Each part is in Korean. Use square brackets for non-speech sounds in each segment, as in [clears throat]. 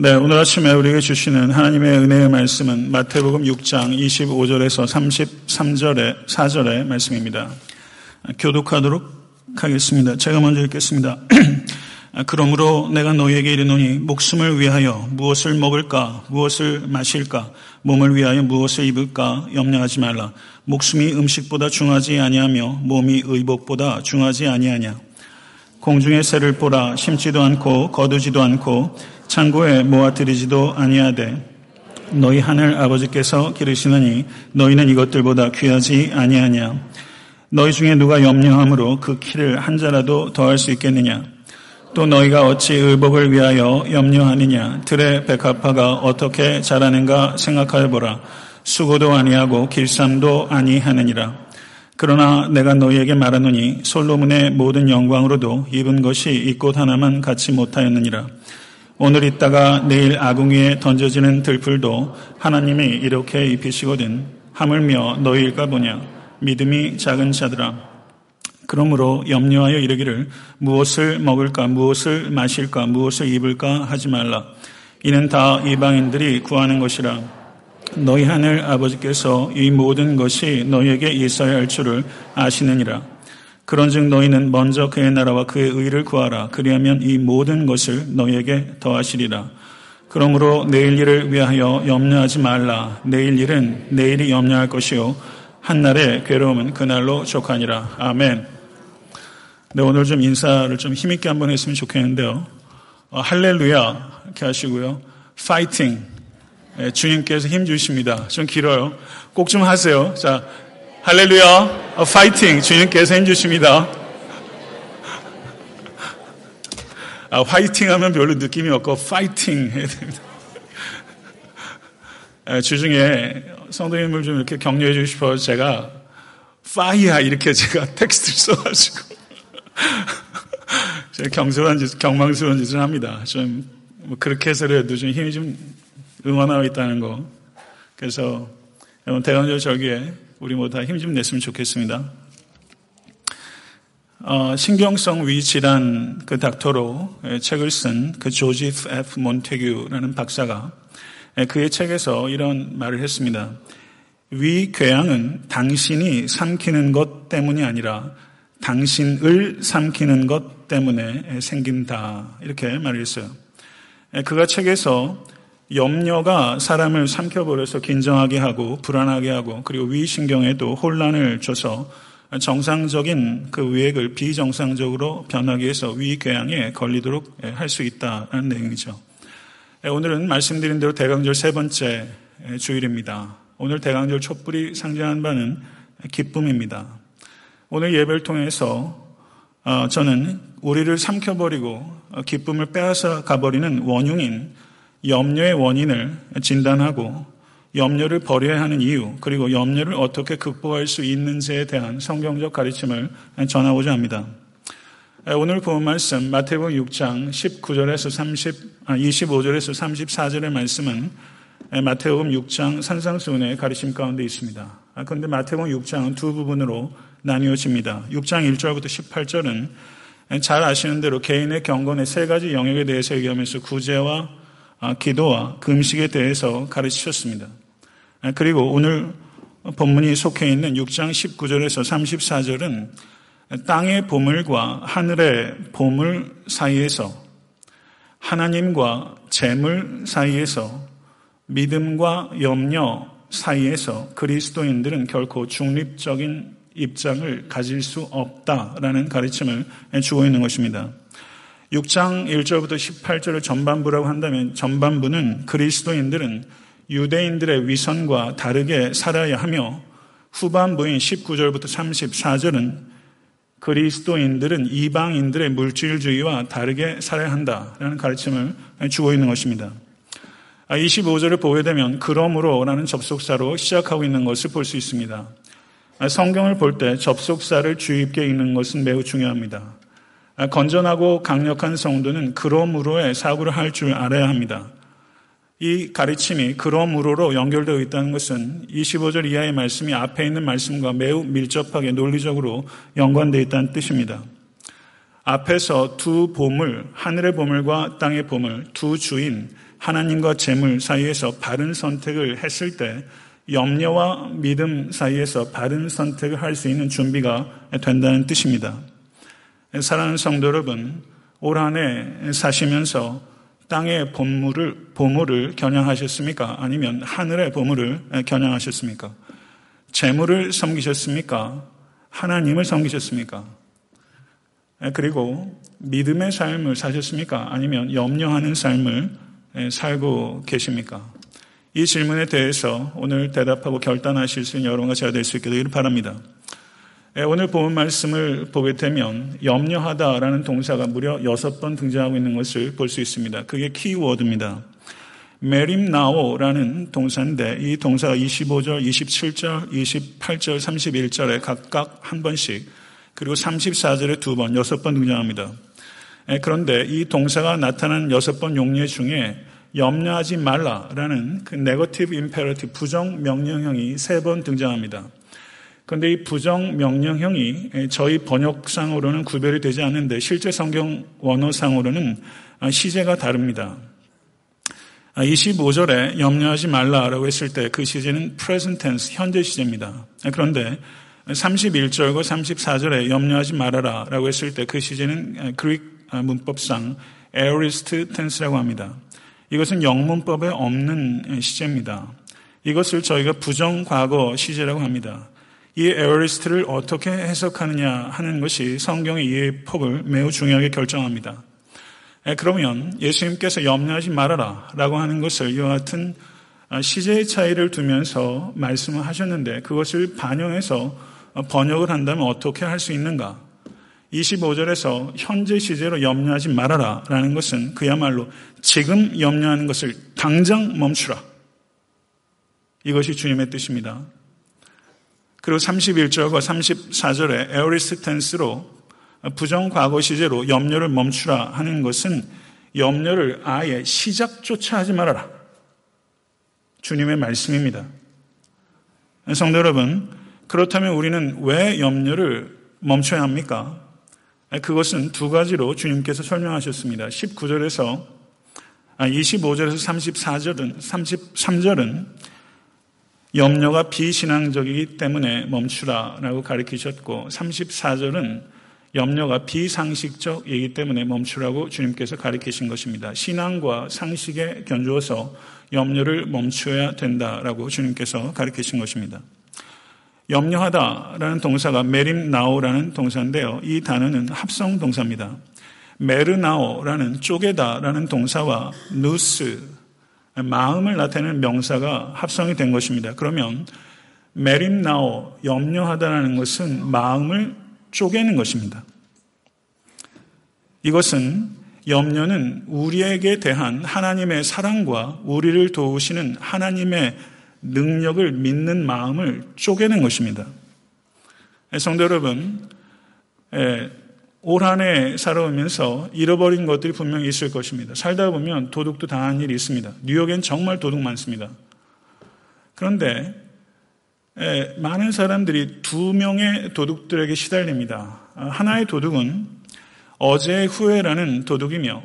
네, 오늘 아침에 우리에게 주시는 하나님의 은혜의 말씀은 마태복음 6장 25절에서 33절의 4절의 말씀입니다. 교독하도록 하겠습니다. 제가 먼저 읽겠습니다. [clears throat] 그러므로 내가 너희에게 이르노니 목숨을 위하여 무엇을 먹을까 무엇을 마실까 몸을 위하여 무엇을 입을까 염려하지 말라. 목숨이 음식보다 중하지 아니하며 몸이 의복보다 중하지 아니하냐. 공중의 새를 보라 심지도 않고 거두지도 않고 창고에 모아들이지도 아니하되 너희 하늘 아버지께서 기르시느니 너희는 이것들보다 귀하지 아니하냐? 너희 중에 누가 염려함으로 그 키를 한 자라도 더할 수 있겠느냐? 또 너희가 어찌 의복을 위하여 염려하느냐? 들의 백합화가 어떻게 자라는가 생각하여 보라. 수고도 아니하고 길쌈도 아니하느니라. 그러나 내가 너희에게 말하노니 솔로몬의 모든 영광으로도 입은 것이 이 꽃 하나만 갖지 못하였느니라 오늘 있다가 내일 아궁 이에 던져지는 들풀도 하나님이 이렇게 입히시거든 하물며 너희일까 보냐? 믿음이 작은 자들아. 그러므로 염려하여 이르기를 무엇을 먹을까 무엇을 마실까 무엇을 입을까 하지 말라. 이는 다 이방인들이 구하는 것이라. 너희 하늘 아버지께서 이 모든 것이 너희에게 있어야 할 줄을 아시느니라 그런즉 너희는 먼저 그의 나라와 그의 의를 구하라. 그리하면 이 모든 것을 너희에게 더하시리라. 그러므로 내일 일을 위하여 염려하지 말라. 내일 일은 내일이 염려할 것이요 한날의 괴로움은 그날로 족하니라. 아멘. 네, 오늘 좀 인사를 좀 힘있게 한번 했으면 좋겠는데요. 어, 할렐루야 이렇게 하시고요. 파이팅. 네, 주님께서 힘 주십니다. 좀 길어요. 꼭 좀 하세요. 자, 할렐루야. 어, 파이팅. 주님께서 힘주십니다. 아, 화이팅 하면 별로 느낌이 없고, 파이팅 해야 됩니다. 아, 주중에 성도님을 좀 이렇게 격려해 주고 싶어서 제가, 파이야, 이렇게 제가 텍스트를 써가지고, [laughs] 제가 경솔한 짓, 경망스러운 짓을 합니다. 좀, 뭐 그렇게 해서라도 좀 힘이 좀 응원하고 있다는 거. 그래서, 여러분, 대원절 절기에 우리 모두 다 힘 좀 냈으면 좋겠습니다. 어, 신경성 위질환 그 닥터로 책을 쓴 그 조지 F. 몬테규라는 박사가 그의 책에서 이런 말을 했습니다. 위궤양은 당신이 삼키는 것 때문이 아니라 당신을 삼키는 것 때문에 생긴다. 이렇게 말을 했어요. 그가 책에서 염려가 사람을 삼켜버려서 긴장하게 하고 불안하게 하고 그리고 위신경에도 혼란을 줘서 정상적인 그 위액을 비정상적으로 변하게 해서 위궤양에 걸리도록 할 수 있다는 내용이죠. 오늘은 말씀드린 대로 대강절 세 번째 주일입니다. 오늘 대강절 촛불이 상징하는 바는 기쁨입니다. 오늘 예배를 통해서 어, 저는 우리를 삼켜버리고 기쁨을 빼앗아 가버리는 원흉인 염려의 원인을 진단하고 염려를 버려야 하는 이유, 그리고 염려를 어떻게 극복할 수 있는지에 대한 성경적 가르침을 전하고자 합니다. 오늘 본 말씀 마태복음 6장 19절에서 30, 25절에서 34절의 말씀은 마태복음 6장 산상수훈의 가르침 가운데 있습니다. 그런데 마태복음 6장은 두 부분으로 나뉘어집니다. 6장 1절부터 18절은 잘 아시는 대로 개인의 경건의 세 가지 영역에 대해서 얘기하면서 구제와 아, 기도와 금식에 대해서 가르치셨습니다. 아, 그리고 오늘 본문이 속해 있는 6장 19절에서 34절은 땅의 보물과 하늘의 보물 사이에서 하나님과 재물 사이에서 믿음과 염려 사이에서 그리스도인들은 결코 중립적인 입장을 가질 수 없다라는 가르침을 주고 있는 것입니다. 6장 1절부터 18절을 전반부라고 한다면 전반부는 그리스도인들은 유대인들의 위선과 다르게 살아야 하며 후반부인 19절부터 34절은 그리스도인들은 이방인들의 물질주의와 다르게 살아야 한다라는 가르침을 주고 있는 것입니다. 25절을 아, 보게 되면 그러므로라는 접속사로 시작하고 있는 것을 볼 수 있습니다. 아, 성경을 볼 때 접속사를 주의 깊게 읽는 것은 매우 중요합니다. 아, 건전하고 강력한 성도는 그러므로의 사고를 할 줄 알아야 합니다. 이 가르침이 그러므로로 연결되어 있다는 것은 25절 이하의 말씀이 앞에 있는 말씀과 매우 밀접하게 논리적으로 연관되어 있다는 뜻입니다. 앞에서 두 보물, 하늘의 보물과 땅의 보물, 두 주인, 하나님과 재물 사이에서 바른 선택을 했을 때 염려와 믿음 사이에서 바른 선택을 할 수 있는 준비가 된다는 뜻입니다. 사랑하는 성도 여러분, 올 한 해 사시면서 땅의 보물을, 보물을 겨냥하셨습니까? 아니면 하늘의 보물을 겨냥하셨습니까? 재물을 섬기셨습니까? 하나님을 섬기셨습니까? 그리고 믿음의 삶을 사셨습니까? 아니면 염려하는 삶을 살고 계십니까? 이 질문에 대해서 오늘 대답하고 결단하실 수 있는 여러분과 제가 될 수 있게 되기를 바랍니다. 오늘 본 말씀을 보게 되면 염려하다라는 동사가 무려 여섯 번 등장하고 있는 것을 볼 수 있습니다. 그게 키워드입니다. μεριμνάω라는 동사인데 이 동사가 25절, 27절, 28절, 31절에 각각 한 번씩 그리고 34절에 두 번, 여섯 번 등장합니다. 그런데 이 동사가 나타난 여섯 번 용례 중에 염려하지 말라라는 그 negative imperative 부정 명령형이 세 번 등장합니다. 그런데 이 부정 명령형이 저희 번역상으로는 구별이 되지 않는데 실제 성경 원어상으로는 시제가 다릅니다. 25절에 염려하지 말라라고 했을 때 그 시제는 present tense, 현재 시제입니다. 그런데 31절과 34절에 염려하지 말아라라고 했을 때 그 시제는 Greek 문법상 aorist tense라고 합니다. 이것은 영문법에 없는 시제입니다. 이것을 저희가 부정과거 시제라고 합니다. 이 aorist를 어떻게 해석하느냐 하는 것이 성경의 이해의 폭을 매우 중요하게 결정합니다. 그러면 예수님께서 염려하지 말아라 라고 하는 것을 이와 같은 시제의 차이를 두면서 말씀을 하셨는데 그것을 반영해서 번역을 한다면 어떻게 할 수 있는가? 25절에서 현재 시제로 염려하지 말아라 라는 것은 그야말로 지금 염려하는 것을 당장 멈추라. 이것이 주님의 뜻입니다. 그리고 31절과 34절에 aorist tense로 부정과거 시제로 염려를 멈추라 하는 것은 염려를 아예 시작조차 하지 말아라. 주님의 말씀입니다. 성도 여러분, 그렇다면 우리는 왜 염려를 멈춰야 합니까? 그것은 두 가지로 주님께서 설명하셨습니다. 19절에서, 25절에서 34절은, 33절은 염려가 비신앙적이기 때문에 멈추라라고 가르치셨고, 34절은 염려가 비상식적이기 때문에 멈추라고 주님께서 가르치신 것입니다. 신앙과 상식에 견주어서 염려를 멈춰야 된다라고 주님께서 가르치신 것입니다. 염려하다라는 동사가 메림나오라는 동사인데요. 이 단어는 합성 동사입니다. 메르나오라는 쪼개다라는 동사와 누스, 마음을 나타내는 명사가 합성이 된 것입니다. 그러면 메림나오, 염려하다라는 것은 마음을 쪼개는 것입니다. 이것은 염려는 우리에게 대한 하나님의 사랑과 우리를 도우시는 하나님의 능력을 믿는 마음을 쪼개는 것입니다. 성도 여러분, 올 한 해 살아오면서 잃어버린 것들이 분명히 있을 것입니다. 살다 보면 도둑도 당한 일이 있습니다. 뉴욕엔 정말 도둑 많습니다. 그런데 많은 사람들이 두 명의 도둑들에게 시달립니다. 하나의 도둑은 어제의 후회라는 도둑이며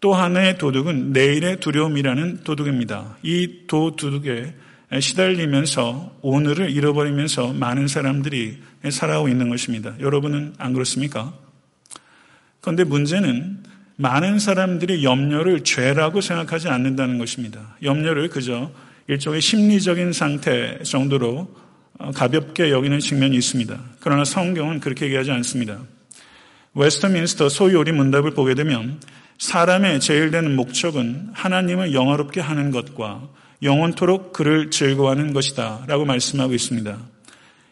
또 하나의 도둑은 내일의 두려움이라는 도둑입니다. 이도 도둑에 시달리면서 오늘을 잃어버리면서 많은 사람들이 살아오고 있는 것입니다. 여러분은 안 그렇습니까? 그런데 문제는 많은 사람들이 염려를 죄라고 생각하지 않는다는 것입니다. 염려를 그저 일종의 심리적인 상태 정도로 가볍게 여기는 측면이 있습니다. 그러나 성경은 그렇게 얘기하지 않습니다. 웨스터민스터 소요리 문답을 보게 되면 사람의 제일 되는 목적은 하나님을 영화롭게 하는 것과 영원토록 그를 즐거워하는 것이다. 라고 말씀하고 있습니다.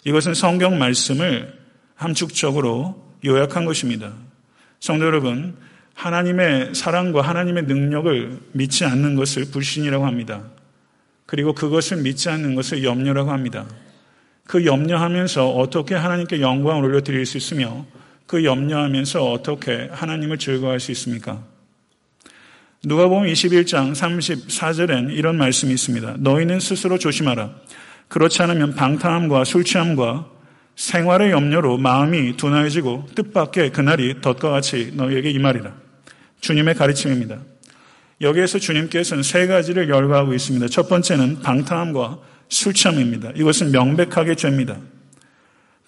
이것은 성경 말씀을 함축적으로 요약한 것입니다. 성도 여러분, 하나님의 사랑과 하나님의 능력을 믿지 않는 것을 불신이라고 합니다. 그리고 그것을 믿지 않는 것을 염려라고 합니다. 그 염려하면서 어떻게 하나님께 영광을 올려드릴 수 있으며 그 염려하면서 어떻게 하나님을 즐거워할 수 있습니까? 누가 보면 21장 34절엔 이런 말씀이 있습니다. 너희는 스스로 조심하라. 그렇지 않으면 방탕함과 술 취함과 생활의 염려로 마음이 둔화해지고 뜻밖의 그날이 덫과 같이 너희에게 임하리라. 주님의 가르침입니다. 여기에서 주님께서는 세 가지를 열거하고 있습니다. 첫 번째는 방탕함과 술 취함입니다. 이것은 명백하게 죄입니다.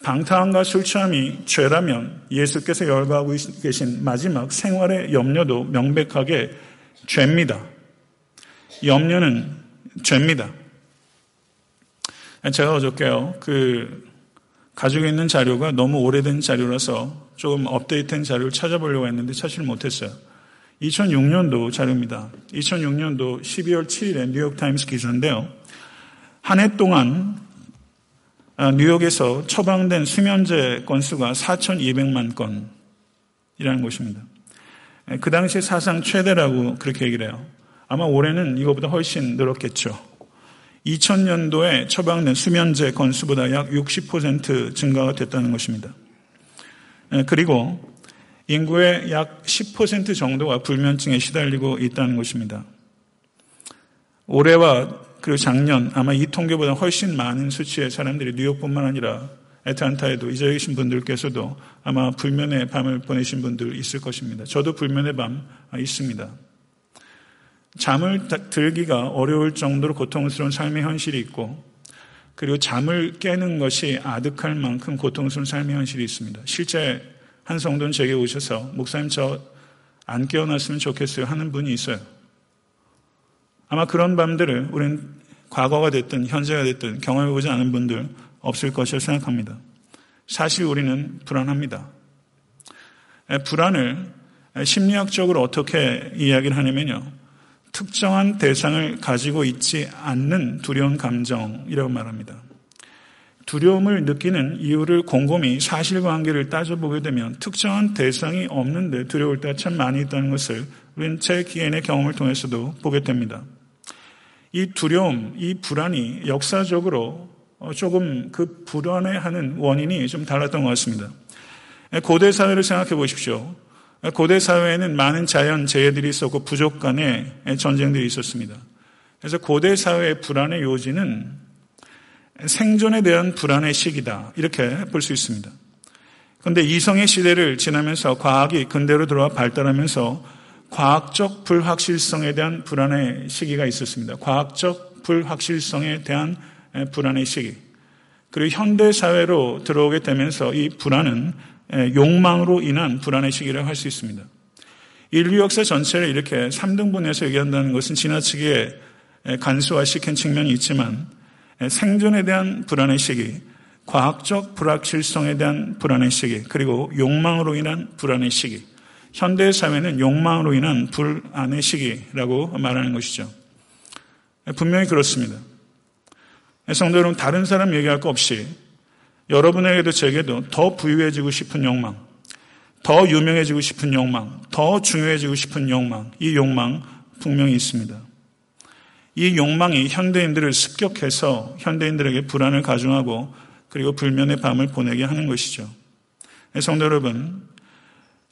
방탕함과 술 취함이 죄라면 예수께서 열거하고 계신 마지막 생활의 염려도 명백하게 죄입니다. 염려는 죄입니다. 제가 어저께요, 그, 가지고 있는 자료가 너무 오래된 자료라서 조금 업데이트된 자료를 찾아보려고 했는데 찾지를 못했어요. 2006년도 자료입니다. 2006년도 12월 7일에 뉴욕타임스 기사인데요. 한 해 동안 아, 뉴욕에서 처방된 수면제 건수가 4,200만 건이라는 것입니다. 그 당시 사상 최대라고 그렇게 얘기를 해요. 아마 올해는 이거보다 훨씬 늘었겠죠. 2000년도에 처방된 수면제 건수보다 약 60% 증가가 됐다는 것입니다. 그리고 인구의 약 10% 정도가 불면증에 시달리고 있다는 것입니다. 올해와 그리고 작년 아마 이 통계보다 훨씬 많은 수치의 사람들이 뉴욕뿐만 아니라 애틀란타에도 이제 계신 분들께서도 아마 불면의 밤을 보내신 분들 있을 것입니다. 저도 불면의 밤 있습니다. 잠을 들기가 어려울 정도로 고통스러운 삶의 현실이 있고 그리고 잠을 깨는 것이 아득할 만큼 고통스러운 삶의 현실이 있습니다. 실제 한 성도는 제게 오셔서 목사님 저 안 깨어났으면 좋겠어요 하는 분이 있어요. 아마 그런 밤들을 우리는 과거가 됐든 현재가 됐든 경험해보지 않은 분들 없을 것이라 생각합니다. 사실 우리는 불안합니다. 불안을 심리학적으로 어떻게 이야기를 하냐면요. 특정한 대상을 가지고 있지 않는 두려운 감정이라고 말합니다. 두려움을 느끼는 이유를 곰곰이 사실관계를 따져보게 되면 특정한 대상이 없는데 두려울 때가 참 많이 있다는 것을 우리는 제 기인의 경험을 통해서도 보게 됩니다. 이 두려움, 이 불안이 역사적으로 조금 그 불안해하는 원인이 좀 달랐던 것 같습니다. 고대 사회를 생각해 보십시오. 고대 사회에는 많은 자연 재해들이 있었고 부족 간의 전쟁들이 있었습니다. 그래서 고대 사회의 불안의 요지는 생존에 대한 불안의 시기다. 이렇게 볼 수 있습니다. 그런데 이성의 시대를 지나면서 과학이 근대로 들어와 발달하면서 과학적 불확실성에 대한 불안의 시기가 있었습니다. 과학적 불확실성에 대한 불안의 시기. 그리고 현대 사회로 들어오게 되면서 이 불안은 욕망으로 인한 불안의 시기라고 할 수 있습니다. 인류 역사 전체를 이렇게 3등분해서 얘기한다는 것은 지나치게 간소화시킨 측면이 있지만 생존에 대한 불안의 시기, 과학적 불확실성에 대한 불안의 시기, 그리고 욕망으로 인한 불안의 시기. 현대 사회는 욕망으로 인한 불안의 시기라고 말하는 것이죠. 분명히 그렇습니다. 성도 여러분, 다른 사람 얘기할 거 없이 여러분에게도 제게도 더 부유해지고 싶은 욕망, 더 유명해지고 싶은 욕망, 더 중요해지고 싶은 욕망, 이 욕망 분명히 있습니다. 이 욕망이 현대인들을 습격해서 현대인들에게 불안을 가중하고 그리고 불면의 밤을 보내게 하는 것이죠. 성도 여러분,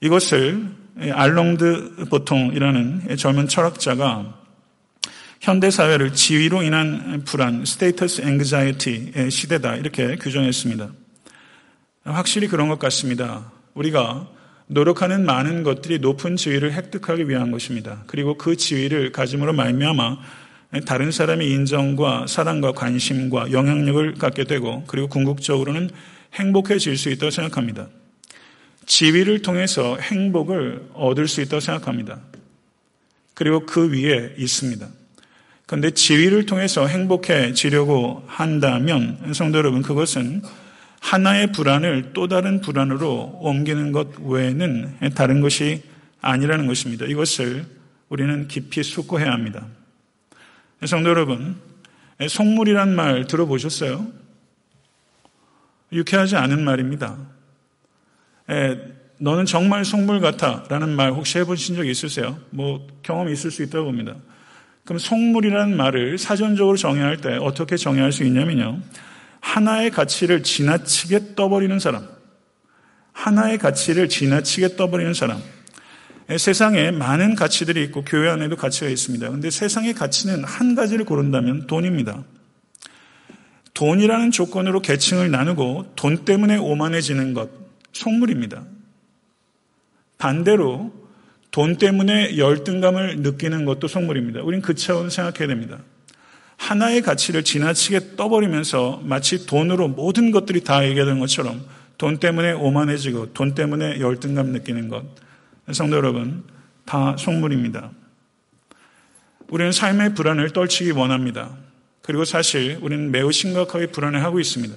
이것을 알롱드 보통이라는 젊은 철학자가 현대 사회를 지위로 인한 불안, 스테이터스 앵그자이티의 시대다 이렇게 규정했습니다. 확실히 그런 것 같습니다. 우리가 노력하는 많은 것들이 높은 지위를 획득하기 위한 것입니다. 그리고 그 지위를 가짐으로 말미암아 다른 사람의 인정과 사랑과 관심과 영향력을 갖게 되고 그리고 궁극적으로는 행복해질 수 있다고 생각합니다. 지위를 통해서 행복을 얻을 수 있다고 생각합니다. 그리고 그 위에 있습니다. 그런데 지위를 통해서 행복해지려고 한다면 성도 여러분 그것은 하나의 불안을 또 다른 불안으로 옮기는 것 외에는 다른 것이 아니라는 것입니다. 이것을 우리는 깊이 숙고해야 합니다. 성도 여러분, 속물이란 말 들어보셨어요? 유쾌하지 않은 말입니다. 에, 너는 정말 속물 같아 라는 말 혹시 해보신 적 있으세요? 뭐 경험이 있을 수 있다고 봅니다. 그럼 속물이라는 말을 사전적으로 정의할 때 어떻게 정의할 수 있냐면요. 하나의 가치를 지나치게 떠버리는 사람. 하나의 가치를 지나치게 떠버리는 사람. 세상에 많은 가치들이 있고 교회 안에도 가치가 있습니다. 근데 세상의 가치는 한 가지를 고른다면 돈입니다. 돈이라는 조건으로 계층을 나누고 돈 때문에 오만해지는 것, 속물입니다. 반대로 돈 때문에 열등감을 느끼는 것도 속물입니다. 우린 그 차원 생각해야 됩니다. 하나의 가치를 지나치게 떠버리면서 마치 돈으로 모든 것들이 다 얘기하는 것처럼 돈 때문에 오만해지고 돈 때문에 열등감 느끼는 것. 성도 여러분, 다 속물입니다. 우리는 삶의 불안을 떨치기 원합니다. 그리고 사실 우리는 매우 심각하게 불안해하고 있습니다.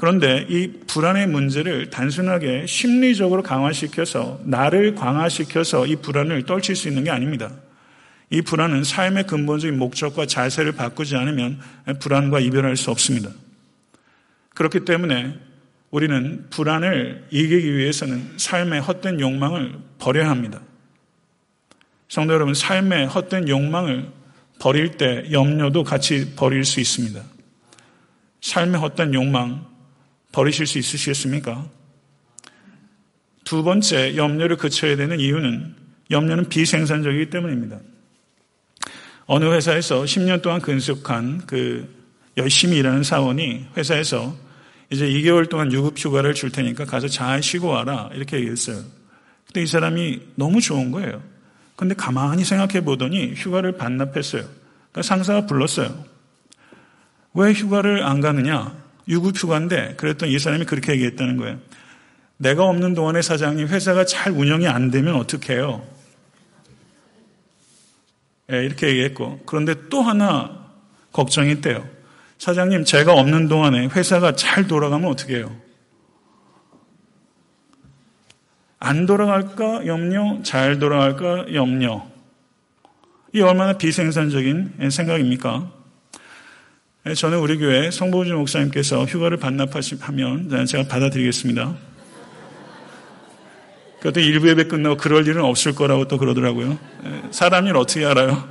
그런데 이 불안의 문제를 단순하게 심리적으로 강화시켜서 나를 강화시켜서 이 불안을 떨칠 수 있는 게 아닙니다. 이 불안은 삶의 근본적인 목적과 자세를 바꾸지 않으면 불안과 이별할 수 없습니다. 그렇기 때문에 우리는 불안을 이기기 위해서는 삶의 헛된 욕망을 버려야 합니다. 성도 여러분, 삶의 헛된 욕망을 버릴 때 염려도 같이 버릴 수 있습니다. 삶의 헛된 욕망 버리실 수 있으시겠습니까? 두 번째, 염려를 그쳐야 되는 이유는 염려는 비생산적이기 때문입니다. 어느 회사에서 10년 동안 근속한 그 열심히 일하는 사원이 회사에서 이제 2개월 동안 유급 휴가를 줄 테니까 가서 잘 쉬고 와라. 이렇게 얘기했어요. 근데 이 사람이 너무 좋은 거예요. 근데 가만히 생각해 보더니 휴가를 반납했어요. 그러니까 상사가 불렀어요. 왜 휴가를 안 가느냐? 유급 휴가인데 그랬더니 이 사람이 그렇게 얘기했다는 거예요. 내가 없는 동안에 사장님 회사가 잘 운영이 안 되면 어떻게 해요? 네, 이렇게 얘기했고 그런데 또 하나 걱정이 있대요. 사장님 제가 없는 동안에 회사가 잘 돌아가면 어떻게 해요? 안 돌아갈까 염려, 잘 돌아갈까 염려. 이 얼마나 비생산적인 생각입니까? 예, 저는 우리 교회 성보주 목사님께서 휴가를 반납하면 제가 받아드리겠습니다. 그것도 일부 예배 끝나고 그럴 일은 없을 거라고 또 그러더라고요. 예, 사람 일 어떻게 알아요?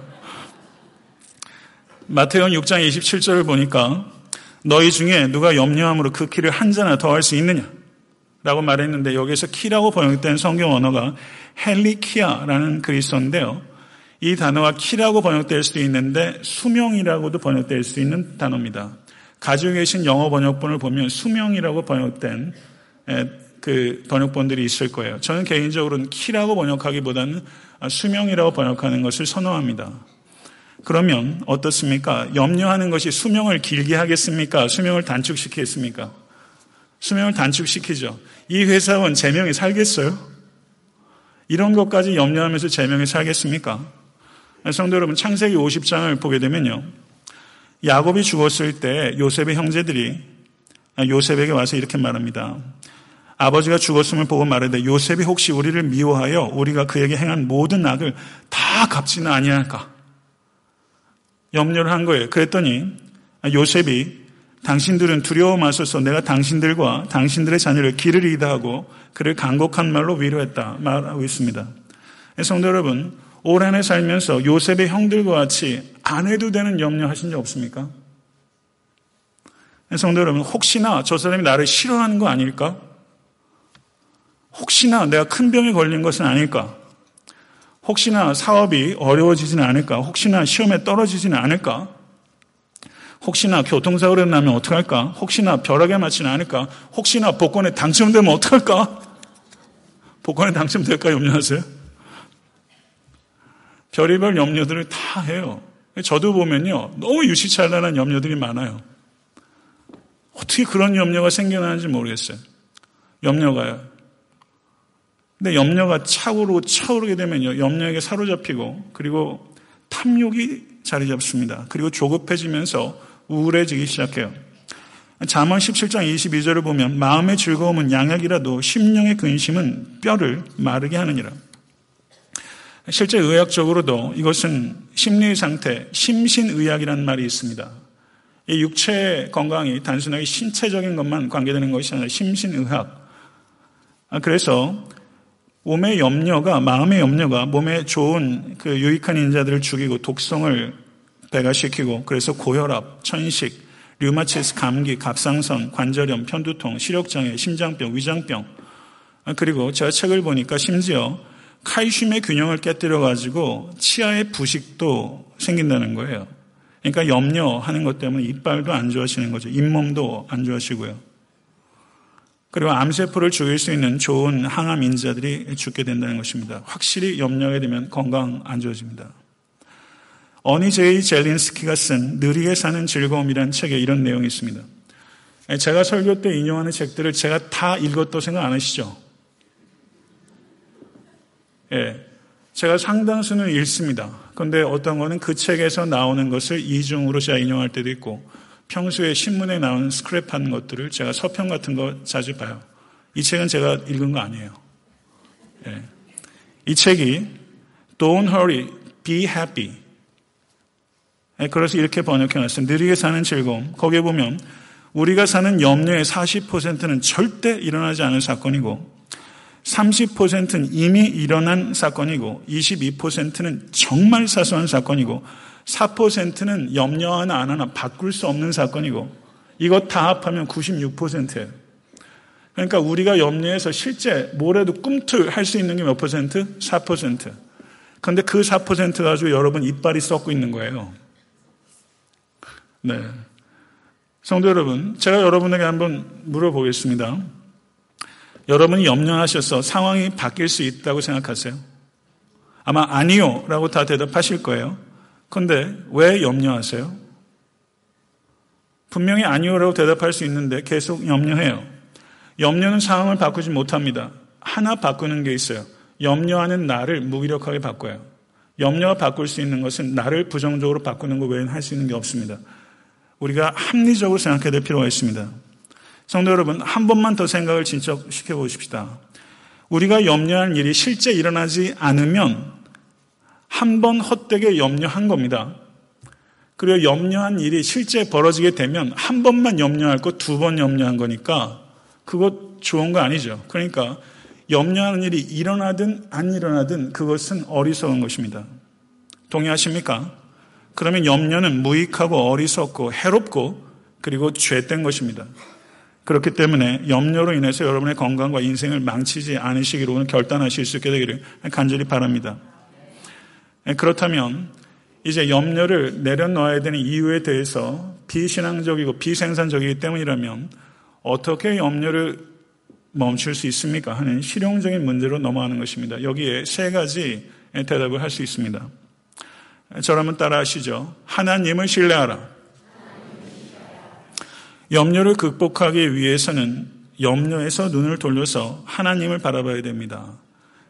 마태원 6장 27절을 보니까 너희 중에 누가 염려함으로 그 키를 한 자나 더 할 수 있느냐? 라고 말했는데 여기서 키라고 번역된 성경 언어가 헬리키아라는 그리스어인데요. 이 단어가 키라고 번역될 수도 있는데 수명이라고도 번역될 수 있는 단어입니다. 가지고 계신 영어 번역본을 보면 수명이라고 번역된 그 번역본들이 있을 거예요. 저는 개인적으로는 키라고 번역하기보다는 수명이라고 번역하는 것을 선호합니다. 그러면 어떻습니까? 염려하는 것이 수명을 길게 하겠습니까? 수명을 단축시키겠습니까? 수명을 단축시키죠. 이 회사원 제명이 살겠어요? 이런 것까지 염려하면서 제명이 살겠습니까? 성도 여러분, 창세기 50장을 보게 되면요. 야곱이 죽었을 때 요셉의 형제들이 요셉에게 와서 이렇게 말합니다. 아버지가 죽었음을 보고 말하되 요셉이 혹시 우리를 미워하여 우리가 그에게 행한 모든 악을 다 갚지는 아니할까? 염려를 한 거예요. 그랬더니 요셉이 당신들은 두려워 마셔서 내가 당신들과 당신들의 자녀를 길을 이다 하고 그를 간곡한 말로 위로했다 말하고 있습니다. 성도 여러분, 올 한 해 살면서 요셉의 형들과 같이 안 해도 되는 염려하신 적 없습니까? 성도 여러분, 혹시나 저 사람이 나를 싫어하는 거 아닐까? 혹시나 내가 큰 병에 걸린 것은 아닐까? 혹시나 사업이 어려워지지는 않을까? 혹시나 시험에 떨어지지는 않을까? 혹시나 교통사고를 나면 어떡할까? 혹시나 벼락에 맞지는 않을까? 혹시나 복권에 당첨되면 어떡할까? 복권에 당첨될까 염려하세요? 별의별 염려들을 다 해요. 저도 보면요. 너무 유시찬란한 염려들이 많아요. 어떻게 그런 염려가 생겨나는지 모르겠어요. 염려가요. 근데 염려가 차오르고 차오르게 되면요. 염려에게 사로잡히고 그리고 탐욕이 자리 잡습니다. 그리고 조급해지면서 우울해지기 시작해요. 잠언 17장 22절을 보면 마음의 즐거움은 양약이라도 심령의 근심은 뼈를 마르게 하느니라. 실제 의학적으로도 이것은 심리 상태, 심신의학이라는 말이 있습니다. 이 육체 건강이 단순하게 신체적인 것만 관계되는 것이 아니라 심신의학. 아, 그래서 몸의 염려가, 마음의 염려가 몸에 좋은 그 유익한 인자들을 죽이고 독성을 배가시키고 그래서 고혈압, 천식, 류마티스 감기, 갑상선, 관절염, 편두통, 시력장애, 심장병, 위장병 아, 그리고 제가 책을 보니까 심지어 칼슘의 균형을 깨뜨려 가지고 치아의 부식도 생긴다는 거예요. 그러니까 염려하는 것 때문에 이빨도 안 좋아지는 거죠. 잇몸도 안 좋아지고요. 그리고 암세포를 죽일 수 있는 좋은 항암 인자들이 죽게 된다는 것입니다. 확실히 염려하게 되면 건강 안 좋아집니다. 어니 제이 젤린스키가 쓴 느리게 사는 즐거움이라는 책에 이런 내용이 있습니다. 제가 설교 때 인용하는 책들을 제가 다 읽었다고 생각 안 하시죠? 예. 제가 상당수는 읽습니다. 그런데 어떤 거는 그 책에서 나오는 것을 이중으로 제가 인용할 때도 있고 평소에 신문에 나오는 스크랩한 것들을 제가 서평 같은 거 자주 봐요. 이 책은 제가 읽은 거 아니에요. 예. 이 책이 Don't hurry, be happy. 예, 그래서 이렇게 번역해 놨어요. 느리게 사는 즐거움. 거기에 보면 우리가 사는 염려의 40%는 절대 일어나지 않은 사건이고 30%는 이미 일어난 사건이고 22%는 정말 사소한 사건이고 4%는 염려 하나 안 하나 바꿀 수 없는 사건이고 이것 다 합하면 96%예요. 그러니까 우리가 염려해서 실제 뭐래도 꿈틀 할 수 있는 게 몇 퍼센트? 4%. 그런데 그 4% 가지고 여러분 이빨이 썩고 있는 거예요. 네. 성도 여러분, 제가 여러분에게 한번 물어보겠습니다. 여러분이 염려하셔서 상황이 바뀔 수 있다고 생각하세요? 아마 아니요 라고 다 대답하실 거예요. 그런데 왜 염려하세요? 분명히 아니요라고 대답할 수 있는데 계속 염려해요. 염려는 상황을 바꾸지 못합니다. 하나 바꾸는 게 있어요. 염려하는 나를 무기력하게 바꿔요. 염려가 바꿀 수 있는 것은 나를 부정적으로 바꾸는 것 외에는 할 수 있는 게 없습니다. 우리가 합리적으로 생각해야 될 필요가 있습니다. 성도 여러분, 한 번만 더 생각을 진척시켜 보십시다. 우리가 염려한 일이 실제 일어나지 않으면 한 번 헛되게 염려한 겁니다. 그리고 염려한 일이 실제 벌어지게 되면 한 번만 염려할 거 두 번 염려한 거니까 그것 좋은 거 아니죠. 그러니까 염려하는 일이 일어나든 안 일어나든 그것은 어리석은 것입니다. 동의하십니까? 그러면 염려는 무익하고 어리석고 해롭고 그리고 죄된 것입니다. 그렇기 때문에 염려로 인해서 여러분의 건강과 인생을 망치지 않으시기로 오늘 결단하실 수 있게 되기를 간절히 바랍니다. 예, 그렇다면 이제 염려를 내려놓아야 되는 이유에 대해서 비신앙적이고 비생산적이기 때문이라면 어떻게 염려를 멈출 수 있습니까? 하는 실용적인 문제로 넘어가는 것입니다. 여기에 세 가지 대답을 할 수 있습니다. 저라면 따라 하시죠. 하나님을 신뢰하라. 염려를 극복하기 위해서는 염려에서 눈을 돌려서 하나님을 바라봐야 됩니다.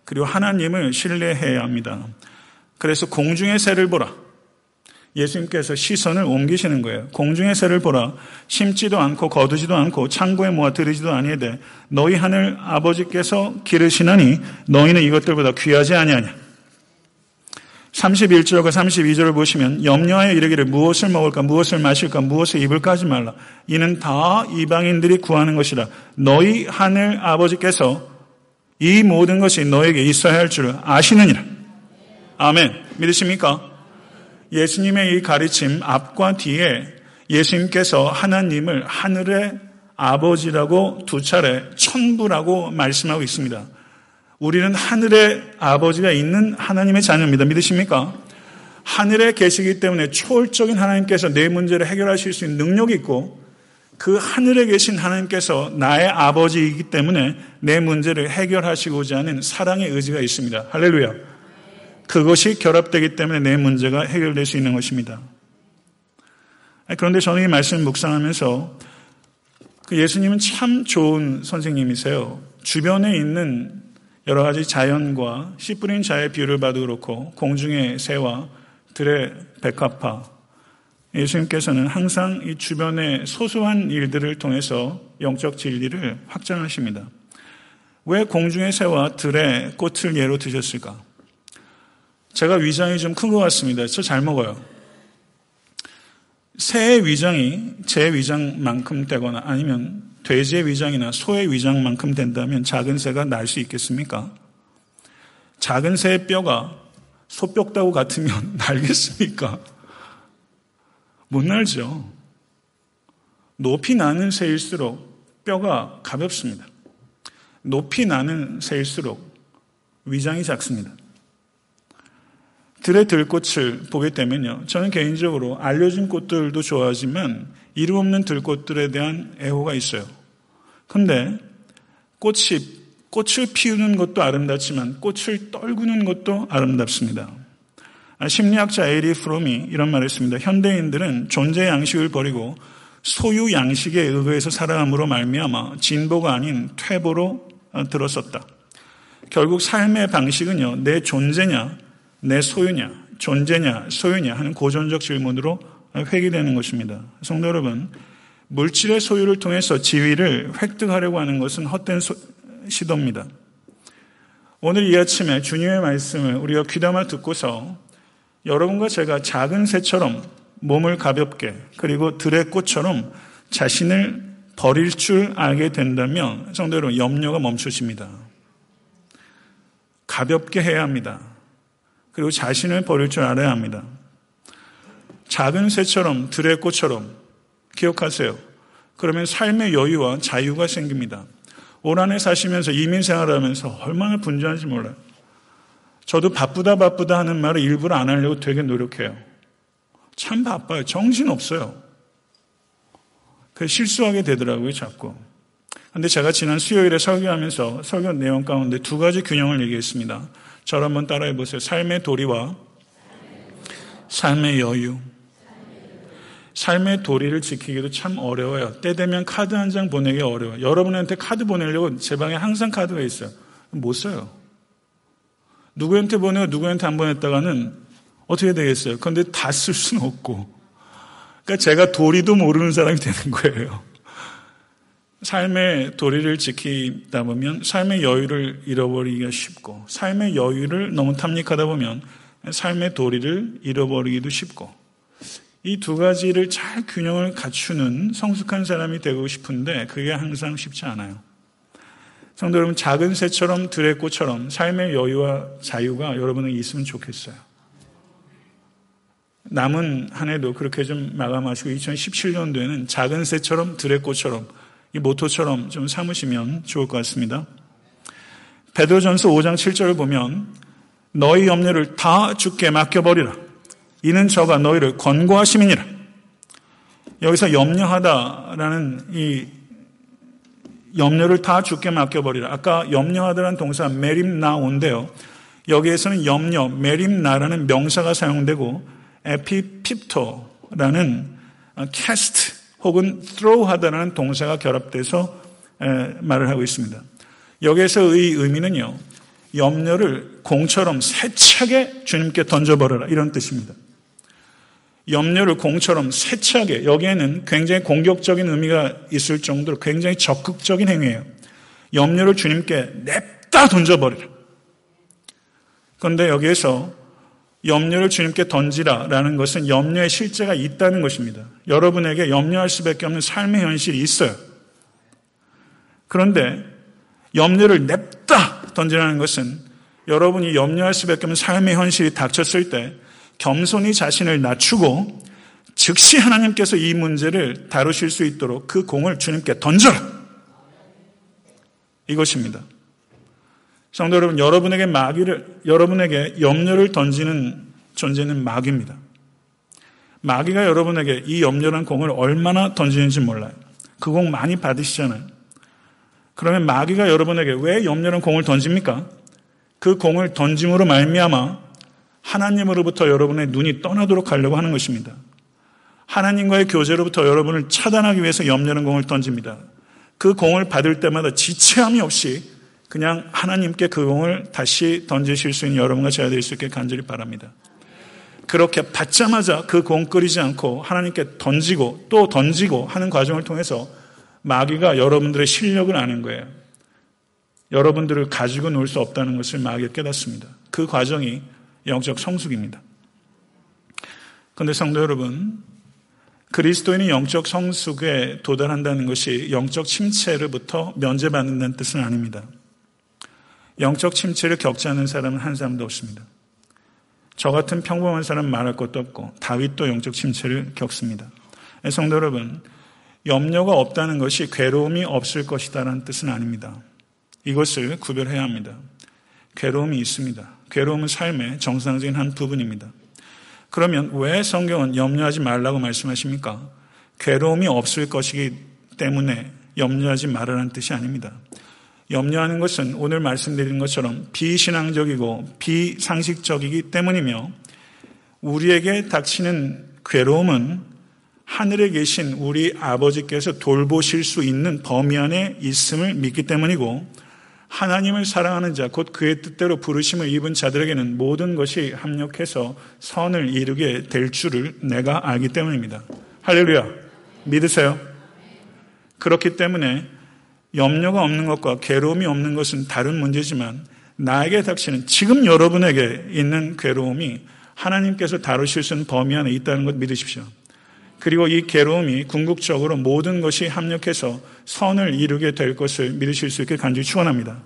그리고 하나님을 신뢰해야 합니다. 그래서 공중의 새를 보라. 예수님께서 시선을 옮기시는 거예요. 공중의 새를 보라. 심지도 않고 거두지도 않고 창고에 모아 들이지도 아니하되 너희 하늘 아버지께서 기르시나니 너희는 이것들보다 귀하지 아니하냐. 31절과 32절을 보시면 염려하여 이르기를 무엇을 먹을까 무엇을 마실까 무엇을 입을까 하지 말라. 이는 다 이방인들이 구하는 것이라. 너희 하늘 아버지께서 이 모든 것이 너에게 있어야 할 줄을 아시느니라. 아멘. 믿으십니까? 예수님의 이 가르침 앞과 뒤에 예수님께서 하나님을 하늘의 아버지라고 두 차례 천부라고 말씀하고 있습니다. 우리는 하늘의 아버지가 있는 하나님의 자녀입니다. 믿으십니까? 하늘에 계시기 때문에 초월적인 하나님께서 내 문제를 해결하실 수 있는 능력이 있고 그 하늘에 계신 하나님께서 나의 아버지이기 때문에 내 문제를 해결하시고자 하는 사랑의 의지가 있습니다. 할렐루야. 그것이 결합되기 때문에 내 문제가 해결될 수 있는 것입니다. 그런데 저는 이 말씀을 묵상하면서 그 예수님은 참 좋은 선생님이세요. 주변에 있는 여러 가지 자연과 씨 뿌린 자의 비유를 봐도 그렇고 공중의 새와 들의 백합화 예수님께서는 항상 이 주변의 소소한 일들을 통해서 영적 진리를 확장하십니다. 왜 공중의 새와 들의 꽃을 예로 드셨을까? 제가 위장이 좀 큰 것 같습니다. 저 잘 먹어요. 새의 위장이 제 위장만큼 되거나 아니면 돼지의 위장이나 소의 위장만큼 된다면 작은 새가 날 수 있겠습니까? 작은 새의 뼈가 소뼈다고 같으면 [laughs] 날겠습니까? 못 날죠. 높이 나는 새일수록 뼈가 가볍습니다. 높이 나는 새일수록 위장이 작습니다. 들의 들꽃을 보게 되면요. 저는 개인적으로 알려진 꽃들도 좋아하지만 이름 없는 들꽃들에 대한 애호가 있어요. 근데 꽃이 꽃을 피우는 것도 아름답지만 꽃을 떨구는 것도 아름답습니다. 아, 심리학자 에리 프롬이 이런 말을 했습니다. 현대인들은 존재 양식을 버리고 소유 양식에 의거해서 살아감으로 말미암아 진보가 아닌 퇴보로 어, 들었었다. 결국 삶의 방식은요, 내 존재냐, 내 소유냐, 존재냐, 소유냐 하는 고전적 질문으로 회귀되는 것입니다. 성도 여러분, 물질의 소유를 통해서 지위를 획득하려고 하는 것은 헛된 소, 시도입니다. 오늘 이 아침에 주님의 말씀을 우리가 귀담아 듣고서 여러분과 제가 작은 새처럼 몸을 가볍게 그리고 들의 꽃처럼 자신을 버릴 줄 알게 된다면 성도 여러분 염려가 멈춰집니다. 가볍게 해야 합니다. 그리고 자신을 버릴 줄 알아야 합니다. 작은 새처럼 들의 꽃처럼 기억하세요. 그러면 삶의 여유와 자유가 생깁니다. 올 한해 사시면서 이민 생활하면서 얼마나 분주한지 몰라요. 저도 바쁘다 바쁘다 하는 말을 일부러 안 하려고 되게 노력해요. 참 바빠요. 정신 없어요. 그 실수하게 되더라고요, 자꾸. 근데 제가 지난 수요일에 설교하면서 설교 내용 가운데 두 가지 균형을 얘기했습니다. 저를 한번 따라해 보세요. 삶의 도리와 삶의 여유. 삶의 도리를 지키기도 참 어려워요. 때 되면 카드 한 장 보내기 어려워요. 여러분한테 카드 보내려고 제 방에 항상 카드가 있어요. 못 써요. 누구한테 보내고 누구한테 안 보냈다가는 어떻게 되겠어요? 그런데 다 쓸 수는 없고. 그러니까 제가 도리도 모르는 사람이 되는 거예요. 삶의 도리를 지키다 보면 삶의 여유를 잃어버리기가 쉽고 삶의 여유를 너무 탐닉하다 보면 삶의 도리를 잃어버리기도 쉽고 이 두 가지를 잘 균형을 갖추는 성숙한 사람이 되고 싶은데 그게 항상 쉽지 않아요. 성도 여러분 작은 새처럼 들의 꽃처럼 삶의 여유와 자유가 여러분에게 있으면 좋겠어요. 남은 한 해도 그렇게 좀 마감하시고 2017년도에는 작은 새처럼 들의 꽃처럼 이 모토처럼 좀 삼으시면 좋을 것 같습니다. 베드로전서 5장 7절을 보면 너희 염려를 다 주께 맡겨버리라. 이는 저가 너희를 권고하심이니라. 여기서 염려하다라는 이 염려를 다 주께 맡겨버리라. 아까 염려하다라는 동사 메림나온데요. 여기에서는 염려, 메림나라는 명사가 사용되고 에피핍토라는 캐스트 혹은 throw하다라는 동사가 결합돼서 말을 하고 있습니다. 여기에서의 의미는요, 염려를 공처럼 세차게 주님께 던져버려라 이런 뜻입니다. 염려를 공처럼 세차게 여기에는 굉장히 공격적인 의미가 있을 정도로 굉장히 적극적인 행위예요. 염려를 주님께 냅다 던져버리라. 그런데 여기에서 염려를 주님께 던지라라는 것은 염려의 실제가 있다는 것입니다. 여러분에게 염려할 수밖에 없는 삶의 현실이 있어요. 그런데 염려를 냅다 던지라는 것은 여러분이 염려할 수밖에 없는 삶의 현실이 닥쳤을 때 겸손히 자신을 낮추고 즉시 하나님께서 이 문제를 다루실 수 있도록 그 공을 주님께 던져라. 이것입니다. 성도 여러분, 여러분에게 마귀를, 여러분에게 염려를 던지는 존재는 마귀입니다. 마귀가 여러분에게 이 염려란 공을 얼마나 던지는지 몰라요. 그 공 많이 받으시잖아요. 그러면 마귀가 여러분에게 왜 염려란 공을 던집니까? 그 공을 던짐으로 말미암아 하나님으로부터 여러분의 눈이 떠나도록 하려고 하는 것입니다. 하나님과의 교제로부터 여러분을 차단하기 위해서 염려는 공을 던집니다. 그 공을 받을 때마다 지체함이 없이 그냥 하나님께 그 공을 다시 던지실 수 있는 여러분과 제가 될 수 있게 간절히 바랍니다. 그렇게 받자마자 그 공 끓이지 않고 하나님께 던지고 또 던지고 하는 과정을 통해서 마귀가 여러분들의 실력을 아는 거예요. 여러분들을 가지고 놀 수 없다는 것을 마귀가 깨닫습니다. 그 과정이 영적 성숙입니다. 그런데 성도 여러분, 그리스도인이 영적 성숙에 도달한다는 것이 영적 침체로부터 면제받는다는 뜻은 아닙니다. 영적 침체를 겪지 않는 사람은 한 사람도 없습니다. 저 같은 평범한 사람 말할 것도 없고 다윗도 영적 침체를 겪습니다. 성도 여러분, 염려가 없다는 것이 괴로움이 없을 것이다라는 뜻은 아닙니다. 이것을 구별해야 합니다. 괴로움이 있습니다. 괴로움은 삶의 정상적인 한 부분입니다. 그러면 왜 성경은 염려하지 말라고 말씀하십니까? 괴로움이 없을 것이기 때문에 염려하지 말라는 뜻이 아닙니다. 염려하는 것은 오늘 말씀드린 것처럼 비신앙적이고 비상식적이기 때문이며 우리에게 닥치는 괴로움은 하늘에 계신 우리 아버지께서 돌보실 수 있는 범위 안에 있음을 믿기 때문이고 하나님을 사랑하는 자, 곧 그의 뜻대로 부르심을 입은 자들에게는 모든 것이 합력해서 선을 이루게 될 줄을 내가 알기 때문입니다. 할렐루야. 믿으세요? 그렇기 때문에 염려가 없는 것과 괴로움이 없는 것은 다른 문제지만 나에게 닥치는 지금 여러분에게 있는 괴로움이 하나님께서 다루실 수 있는 범위 안에 있다는 것 믿으십시오. 그리고 이 괴로움이 궁극적으로 모든 것이 합력해서 선을 이루게 될 것을 믿으실 수 있게 간절히 축원합니다.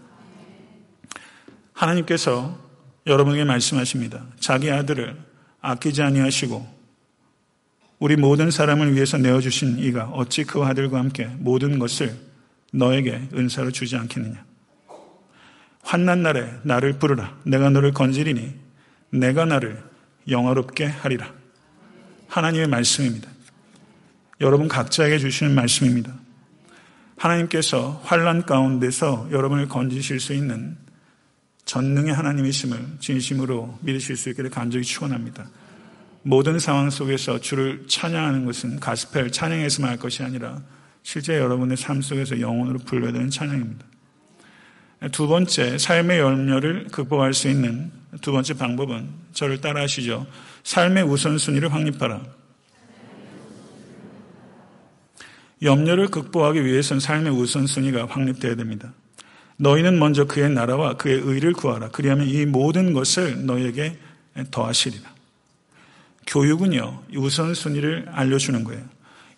하나님께서 여러분에게 말씀하십니다. 자기 아들을 아끼지 아니하시고 우리 모든 사람을 위해서 내어 주신 이가 어찌 그 아들과 함께 모든 것을 너에게 은사로 주지 않겠느냐. 환난 날에 나를 부르라. 내가 너를 건지리니 내가 나를 영화롭게 하리라. 하나님의 말씀입니다. 여러분 각자에게 주시는 말씀입니다. 하나님께서 환란 가운데서 여러분을 건지실 수 있는 전능의 하나님이심을 진심으로 믿으실 수 있기를 간절히 축원합니다. 모든 상황 속에서 주를 찬양하는 것은 가스펠 찬양에서만 할 것이 아니라 실제 여러분의 삶 속에서 영혼으로 불러야 되는 찬양입니다. 두 번째, 삶의 열매를 극복할 수 있는 두 번째 방법은 저를 따라 하시죠. 삶의 우선순위를 확립하라. 염려를 극복하기 위해서는 삶의 우선순위가 확립되어야 됩니다. 너희는 먼저 그의 나라와 그의 의를 구하라. 그리하면 이 모든 것을 너에게 더하시리라. 교육은요, 우선순위를 알려주는 거예요.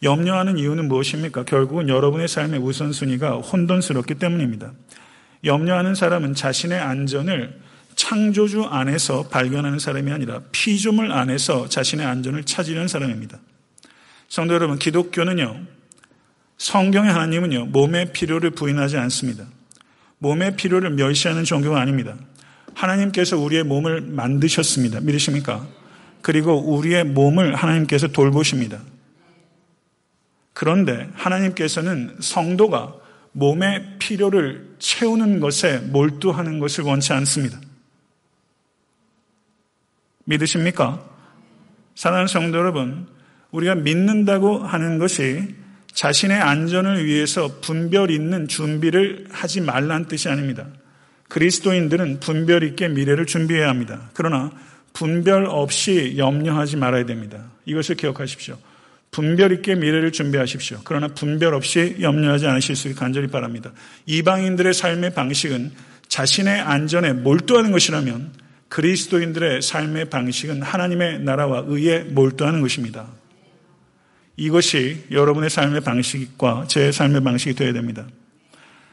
염려하는 이유는 무엇입니까? 결국은 여러분의 삶의 우선순위가 혼돈스럽기 때문입니다. 염려하는 사람은 자신의 안전을 창조주 안에서 발견하는 사람이 아니라 피조물 안에서 자신의 안전을 찾으려는 사람입니다. 성도 여러분, 기독교는요, 성경의 하나님은요, 몸의 필요를 부인하지 않습니다. 몸의 필요를 멸시하는 종교가 아닙니다. 하나님께서 우리의 몸을 만드셨습니다. 믿으십니까? 그리고 우리의 몸을 하나님께서 돌보십니다. 그런데 하나님께서는 성도가 몸의 필요를 채우는 것에 몰두하는 것을 원치 않습니다. 믿으십니까? 사랑하는 성도 여러분, 우리가 믿는다고 하는 것이 자신의 안전을 위해서 분별 있는 준비를 하지 말란 뜻이 아닙니다. 그리스도인들은 분별 있게 미래를 준비해야 합니다. 그러나 분별 없이 염려하지 말아야 됩니다. 이것을 기억하십시오. 분별 있게 미래를 준비하십시오. 그러나 분별 없이 염려하지 않으실 수 간절히 바랍니다. 이방인들의 삶의 방식은 자신의 안전에 몰두하는 것이라면 그리스도인들의 삶의 방식은 하나님의 나라와 의에 몰두하는 것입니다. 이것이 여러분의 삶의 방식과 제 삶의 방식이 되어야 됩니다.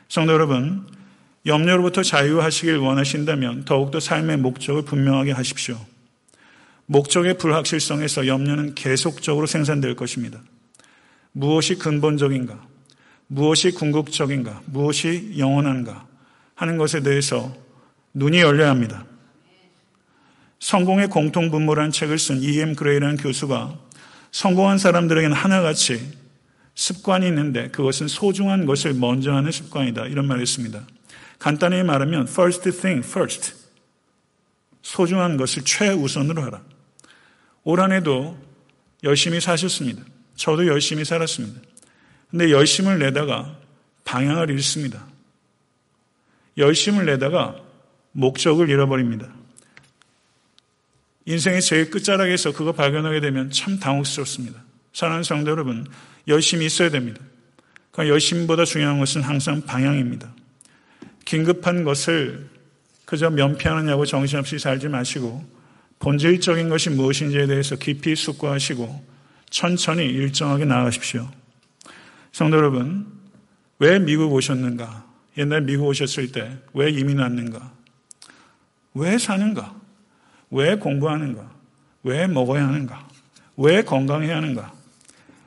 성도 여러분, 염려로부터 자유하시길 원하신다면 더욱더 삶의 목적을 분명하게 하십시오. 목적의 불확실성에서 염려는 계속적으로 생산될 것입니다. 무엇이 근본적인가? 무엇이 궁극적인가? 무엇이 영원한가? 하는 것에 대해서 눈이 열려야 합니다. 성공의 공통분모라는 책을 쓴 E.M. 그레이라는 교수가 성공한 사람들에게는 하나같이 습관이 있는데 그것은 소중한 것을 먼저 하는 습관이다. 이런 말을 했습니다. 간단히 말하면 first thing first. 소중한 것을 최우선으로 하라. 올 한 해도 열심히 사셨습니다. 저도 열심히 살았습니다. 근데 열심을 내다가 방향을 잃습니다. 열심을 내다가 목적을 잃어버립니다. 인생의 제일 끝자락에서 그거 발견하게 되면 참 당혹스럽습니다. 사랑하는 성도 여러분, 열심히 있어야 됩니다. 그러니까 열심보다 중요한 것은 항상 방향입니다. 긴급한 것을 그저 면피하느냐고 정신없이 살지 마시고 본질적인 것이 무엇인지에 대해서 깊이 숙고하시고 천천히 일정하게 나아가십시오. 성도 여러분, 왜 미국 오셨는가? 옛날 미국 오셨을 때 왜 이민 왔는가? 왜 사는가? 왜 공부하는가? 왜 먹어야 하는가? 왜 건강해야 하는가?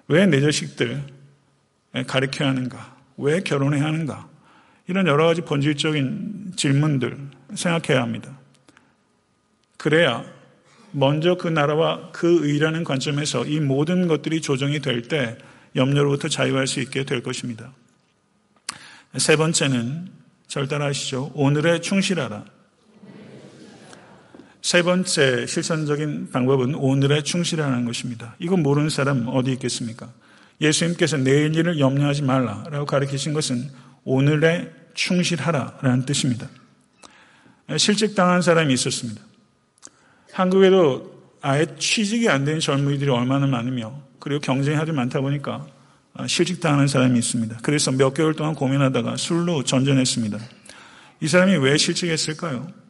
왜 내 자식들 가르쳐야 하는가? 왜 결혼해야 하는가? 이런 여러 가지 본질적인 질문들 생각해야 합니다. 그래야 먼저 그 나라와 그 의라는 관점에서 이 모든 것들이 조정이 될 때 염려로부터 자유할 수 있게 될 것입니다. 세 번째는 절 따라 하시죠. 오늘에 충실하라. 세 번째 실천적인 방법은 오늘에 충실하는 것입니다. 이거 모르는 사람 어디 있겠습니까? 예수님께서 내일 일을 염려하지 말라라고 가르치신 것은 오늘에 충실하라라는 뜻입니다. 실직당한 사람이 있었습니다. 한국에도 아예 취직이 안 된 젊은이들이 얼마나 많으며 그리고 경쟁이 아주 많다 보니까 실직당하는 사람이 있습니다. 그래서 몇 개월 동안 고민하다가 술로 전전했습니다. 이 사람이 왜 실직했을까요?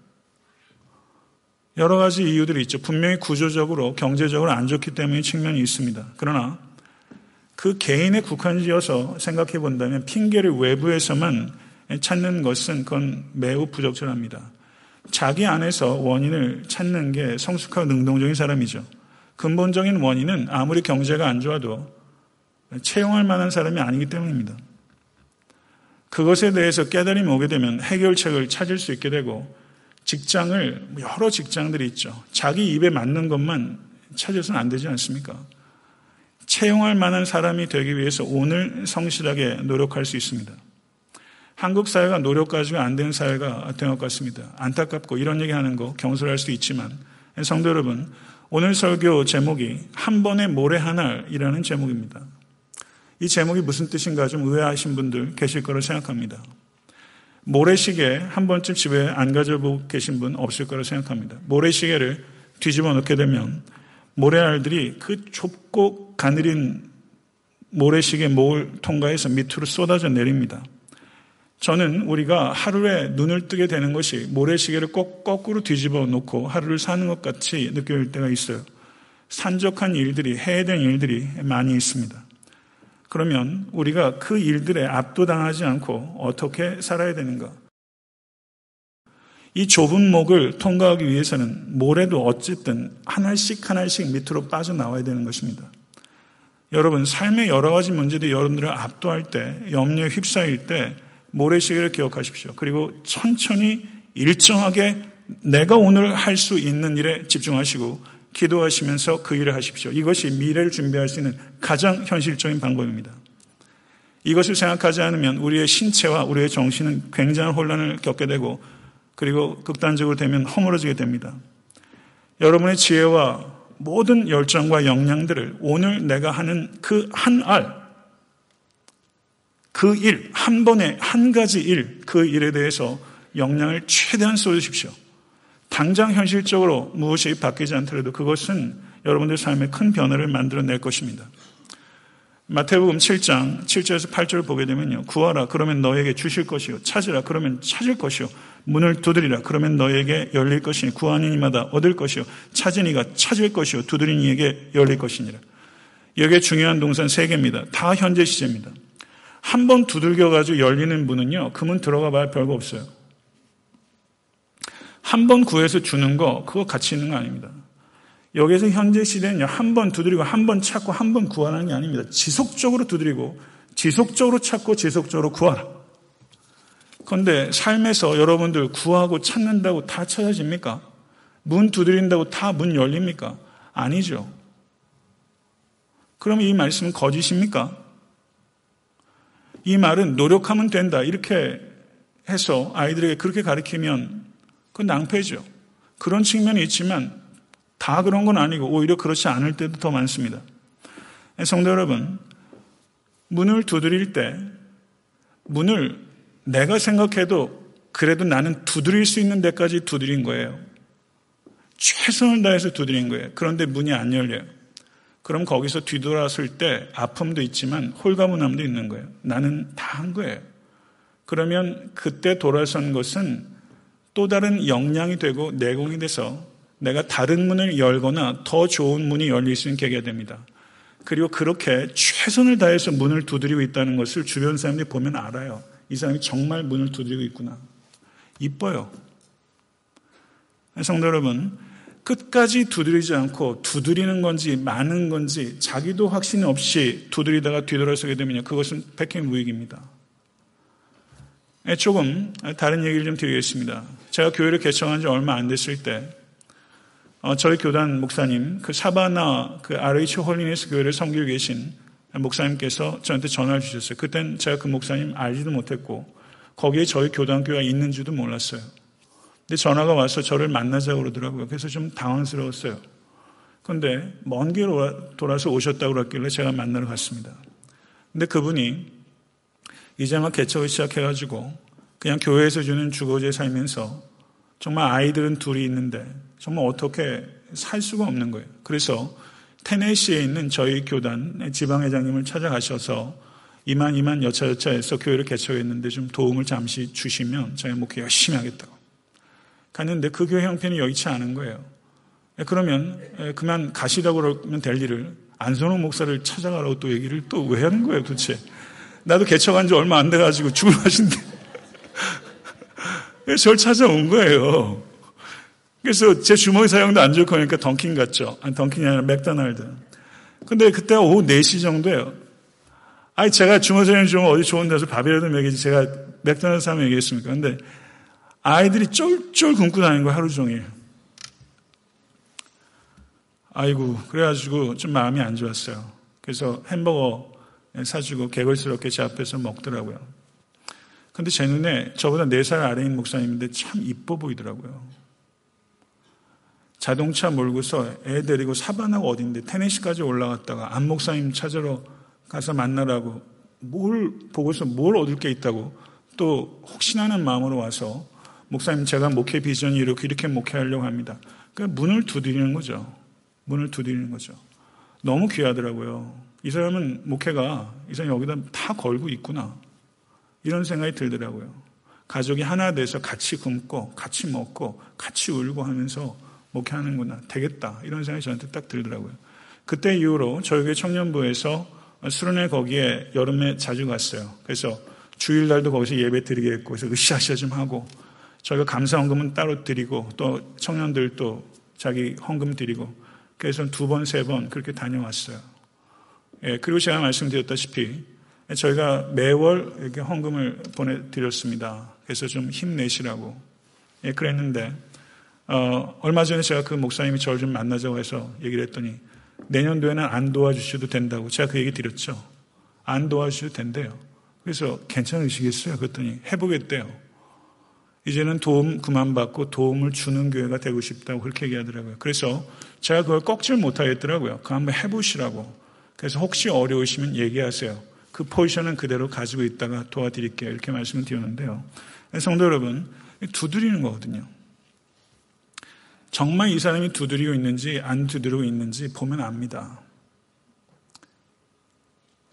여러 가지 이유들이 있죠. 분명히 구조적으로, 경제적으로 안 좋기 때문에 측면이 있습니다. 그러나 그 개인의 국한지어서 생각해 본다면 핑계를 외부에서만 찾는 것은 그건 매우 부적절합니다. 자기 안에서 원인을 찾는 게 성숙하고 능동적인 사람이죠. 근본적인 원인은 아무리 경제가 안 좋아도 채용할 만한 사람이 아니기 때문입니다. 그것에 대해서 깨달음이 오게 되면 해결책을 찾을 수 있게 되고 직장을 여러 직장들이 있죠. 자기 입에 맞는 것만 찾아서는 안 되지 않습니까? 채용할 만한 사람이 되기 위해서 오늘 성실하게 노력할 수 있습니다. 한국 사회가 노력 가지고 안 되는 사회가 된 것 같습니다. 안타깝고 이런 얘기 하는 거 경솔할 수도 있지만 성도 여러분 오늘 설교 제목이 한 번에 모래 하나이라는 제목입니다. 이 제목이 무슨 뜻인가 좀 의아하신 분들 계실 거로 생각합니다. 모래시계 한 번쯤 집에 안 가져보고 계신 분 없을 거라 생각합니다. 모래시계를 뒤집어 놓게 되면 모래알들이 그 좁고 가느린 모래시계 몰 통과해서 밑으로 쏟아져 내립니다. 저는 우리가 하루에 눈을 뜨게 되는 것이 모래시계를 꼭 거꾸로 뒤집어 놓고 하루를 사는 것 같이 느껴질 때가 있어요. 산적한 일들이, 해야 된 일들이 많이 있습니다. 그러면 우리가 그 일들에 압도당하지 않고 어떻게 살아야 되는가? 이 좁은 목을 통과하기 위해서는 모래도 어쨌든 하나씩 하나씩 밑으로 빠져나와야 되는 것입니다. 여러분, 삶의 여러 가지 문제들이 여러분들을 압도할 때, 염려에 휩싸일 때, 모래시계를 기억하십시오. 그리고 천천히 일정하게 내가 오늘 할 수 있는 일에 집중하시고 기도하시면서 그 일을 하십시오. 이것이 미래를 준비할 수 있는 가장 현실적인 방법입니다. 이것을 생각하지 않으면 우리의 신체와 우리의 정신은 굉장한 혼란을 겪게 되고 그리고 극단적으로 되면 허물어지게 됩니다. 여러분의 지혜와 모든 열정과 역량들을 오늘 내가 하는 그 한 알, 그 일, 한 번에 한 가지 일, 그 일에 대해서 역량을 최대한 쏟으십시오. 당장 현실적으로 무엇이 바뀌지 않더라도 그것은 여러분들 삶에 큰 변화를 만들어낼 것입니다. 마태복음 7장 7절에서 8절을 보게 되면요. 구하라 그러면 너에게 주실 것이요. 찾으라 그러면 찾을 것이요. 문을 두드리라 그러면 너에게 열릴 것이니 구하는 이마다 얻을 것이요. 찾은 이가 찾을 것이요. 두드린 이에게 열릴 것이니라. 여기에 중요한 동선 세 개입니다. 다 현재 시제입니다. 한 번 두들겨 가지고 열리는 문은요, 그문 들어가 봐야 별거 없어요. 한 번 구해서 주는 거, 그거 같이 있는 거 아닙니다. 여기서 현재 시대는요, 한 번 두드리고, 한 번 찾고, 한 번 구하는 게 아닙니다. 지속적으로 두드리고, 지속적으로 찾고, 지속적으로 구하라. 그런데 삶에서 여러분들 구하고 찾는다고 다 찾아집니까? 문 두드린다고 다 문 열립니까? 아니죠. 그럼 이 말씀은 거짓입니까? 이 말은 노력하면 된다. 이렇게 해서 아이들에게 그렇게 가르치면 그건 낭패죠. 그런 측면이 있지만 다 그런 건 아니고 오히려 그렇지 않을 때도 더 많습니다. 성도 여러분, 문을 두드릴 때 문을 내가 생각해도 그래도 나는 두드릴 수 있는 데까지 두드린 거예요. 최선을 다해서 두드린 거예요. 그런데 문이 안 열려요. 그럼 거기서 뒤돌았을 때 아픔도 있지만 홀가분함도 있는 거예요. 나는 다 한 거예요. 그러면 그때 돌아선 것은 또 다른 역량이 되고 내공이 돼서 내가 다른 문을 열거나 더 좋은 문이 열릴 수 있는 계기가 됩니다. 그리고 그렇게 최선을 다해서 문을 두드리고 있다는 것을 주변 사람들이 보면 알아요. 이 사람이 정말 문을 두드리고 있구나. 이뻐요. 성도 여러분, 끝까지 두드리지 않고 두드리는 건지 많은 건지 자기도 확신 없이 두드리다가 뒤돌아서게 되면 그것은 백해 무익입니다. 예, 조금 다른 얘기를 좀 드리겠습니다. 제가 교회를 개척한 지 얼마 안 됐을 때 어, 저희 교단 목사님 그 사바나 그 RH 홀리네스 교회를 섬기고 계신 목사님께서 저한테 전화를 주셨어요. 그땐 제가 그 목사님 알지도 못했고 거기에 저희 교단교회가 있는지도 몰랐어요. 근데 전화가 와서 저를 만나자고 그러더라고요. 그래서 좀 당황스러웠어요. 근데 먼 길 돌아서 오셨다고 그랬길래 제가 만나러 갔습니다. 근데 그분이 이제 막 개척을 시작해가지고 그냥 교회에서 주는 주거지에 살면서 정말 아이들은 둘이 있는데 정말 어떻게 살 수가 없는 거예요. 그래서 테네시에 있는 저희 교단 지방회장님을 찾아가셔서 이만 이만 여차여차 해서 교회를 개척했는데 좀 도움을 잠시 주시면 저희 목회 열심히 하겠다고. 갔는데 그 교회 형편이 여의치 않은 거예요. 그러면 그만 가시라고 그러면 될 일을 안선호 목사를 찾아가라고 또 얘기를 또 왜 하는 거예요 도대체. 나도 개척한 지 얼마 안 돼가지고 죽을 맛인데. [laughs] 저를 찾아온 거예요. 그래서 제 주머니 사용도 안 좋고 하니까 던킨 같죠. 아니, 던킨이 아니라 맥도날드. 근데 그때 오후 4시 정도예요. 아니, 제가 주머니 사용 좀 어디 좋은 데서 밥이라도 먹이지 제가 맥도날드 사면 얘기했습니까? 근데 아이들이 쫄쫄 굶고 다니는 거예요, 하루 종일. 아이고, 그래가지고 좀 마음이 안 좋았어요. 그래서 햄버거 사주고 개걸스럽게 제 앞에서 먹더라고요. 근데 제 눈에 저보다 4살 아래인 목사님인데 참 이뻐 보이더라고요. 자동차 몰고서 애 데리고 사반하고 어딘데 테네시까지 올라갔다가 안 목사님 찾으러 가서 만나라고 뭘 보고서 뭘 얻을 게 있다고 또 혹시나 하는 마음으로 와서 목사님 제가 목회 비전이 이렇게 이렇게 목회하려고 합니다. 그러니까 문을 두드리는 거죠. 문을 두드리는 거죠. 너무 귀하더라고요. 이 사람은 목회가 이 사람이 여기다 다 걸고 있구나. 이런 생각이 들더라고요. 가족이 하나 돼서 같이 굶고 같이 먹고 같이 울고 하면서 목회하는구나. 되겠다. 이런 생각이 저한테 딱 들더라고요. 그때 이후로 저희 교회 청년부에서 수련회 거기에 여름에 자주 갔어요. 그래서 주일날도 거기서 예배 드리겠고 그래서 으쌰으쌰 좀 하고 저희가 감사 헌금은 따로 드리고 또 청년들 도 자기 헌금 드리고 그래서 두 번, 세 번 그렇게 다녀왔어요. 예, 그리고 제가 말씀드렸다시피 저희가 매월 이렇게 헌금을 보내드렸습니다. 그래서 좀 힘내시라고. 예, 그랬는데 어, 얼마 전에 제가 그 목사님이 저를 좀 만나자고 해서 얘기를 했더니 내년도에는 안 도와주셔도 된다고 제가 그 얘기 드렸죠. 안 도와주셔도 된대요. 그래서 괜찮으시겠어요? 그랬더니 해보겠대요. 이제는 도움 그만 받고 도움을 주는 교회가 되고 싶다고 그렇게 얘기하더라고요. 그래서 제가 그걸 꺾질 못하겠더라고요. 그거 한번 해보시라고. 그래서 혹시 어려우시면 얘기하세요. 그 포지션은 그대로 가지고 있다가 도와드릴게요. 이렇게 말씀을 드렸는데요. 성도 여러분, 두드리는 거거든요. 정말 이 사람이 두드리고 있는지 안 두드리고 있는지 보면 압니다.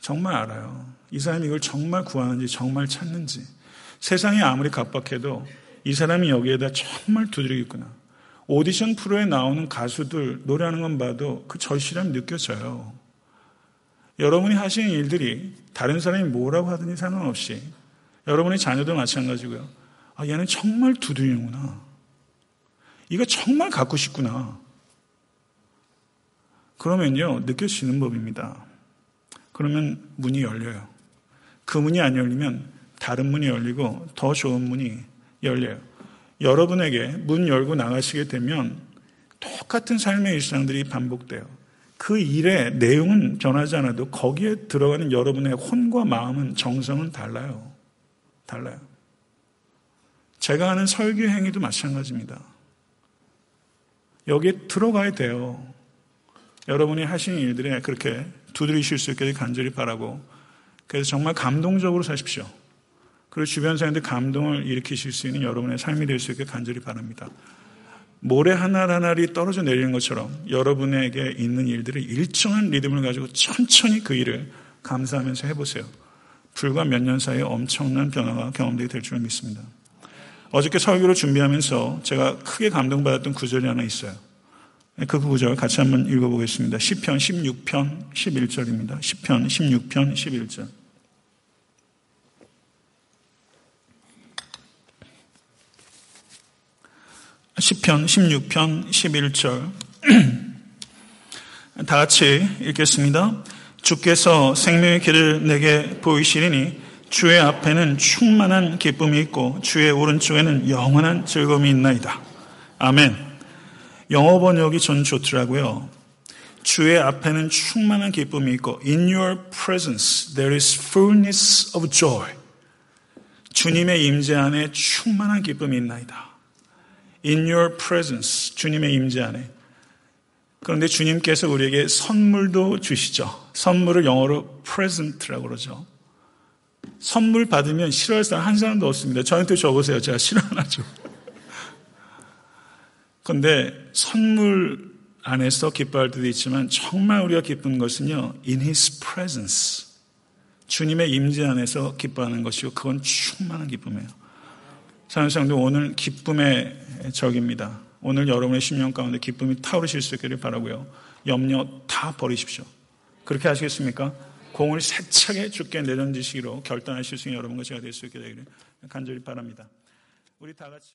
정말 알아요. 이 사람이 이걸 정말 구하는지 정말 찾는지. 세상이 아무리 갑박해도 이 사람이 여기에다 정말 두드리고 있구나. 오디션 프로에 나오는 가수들 노래하는 건 봐도 그 절실함이 느껴져요. 여러분이 하시는 일들이 다른 사람이 뭐라고 하든지 상관없이 여러분의 자녀도 마찬가지고요. 아, 얘는 정말 두드리는구나. 이거 정말 갖고 싶구나. 그러면요, 느껴지는 법입니다. 그러면 문이 열려요. 그 문이 안 열리면 다른 문이 열리고 더 좋은 문이 열려요. 여러분에게 문 열고 나가시게 되면 똑같은 삶의 일상들이 반복돼요. 그 일의 내용은 변하지 않아도 거기에 들어가는 여러분의 혼과 마음은 정성은 달라요. 달라요. 제가 하는 설교 행위도 마찬가지입니다. 여기에 들어가야 돼요. 여러분이 하시는 일들에 그렇게 두드리실 수 있게 간절히 바라고 그래서 정말 감동적으로 사십시오. 그리고 주변 사람들 감동을 일으키실 수 있는 여러분의 삶이 될 수 있게 간절히 바랍니다. 모래 하나하나리 떨어져 내리는 것처럼 여러분에게 있는 일들을 일정한 리듬을 가지고 천천히 그 일을 감사하면서 해보세요. 불과 몇 년 사이에 엄청난 변화가 경험되게 될 줄 믿습니다. 어저께 설교를 준비하면서 제가 크게 감동받았던 구절이 하나 있어요. 그 구절 같이 한번 읽어보겠습니다. 10편 16편 11절입니다. 10편 16편 11절. 시편 16편 11절 다 같이 읽겠습니다. 주께서 생명의 길을 내게 보이시리니 주의 앞에는 충만한 기쁨이 있고 주의 오른쪽에는 영원한 즐거움이 있나이다. 아멘. 영어 번역이 전 좋더라고요. 주의 앞에는 충만한 기쁨이 있고 In your presence there is fullness of joy. 주님의 임재 안에 충만한 기쁨이 있나이다. In your presence, 주님의 임재 안에. 그런데 주님께서 우리에게 선물도 주시죠. 선물을 영어로 present라고 그러죠. 선물 받으면 싫어할 사람 한 사람도 없습니다. 저한테 줘보세요. 제가 싫어 안 하죠. 그런데 선물 안에서 기뻐할 때도 있지만 정말 우리가 기쁜 것은요. In His presence. 주님의 임재 안에서 기뻐하는 것이고 그건 충만한 기쁨이에요. 사랑하는 오늘 기쁨의 적입니다. 오늘 여러분의 심령 가운데 기쁨이 타오르실 수 있기를 바라고요. 염려 다 버리십시오. 그렇게 하시겠습니까? 공을 세차게 죽게 내던지시기로 결단하실 수 있는 여러분과 제가 될 수 있게 되기를 간절히 바랍니다. 우리 다 같이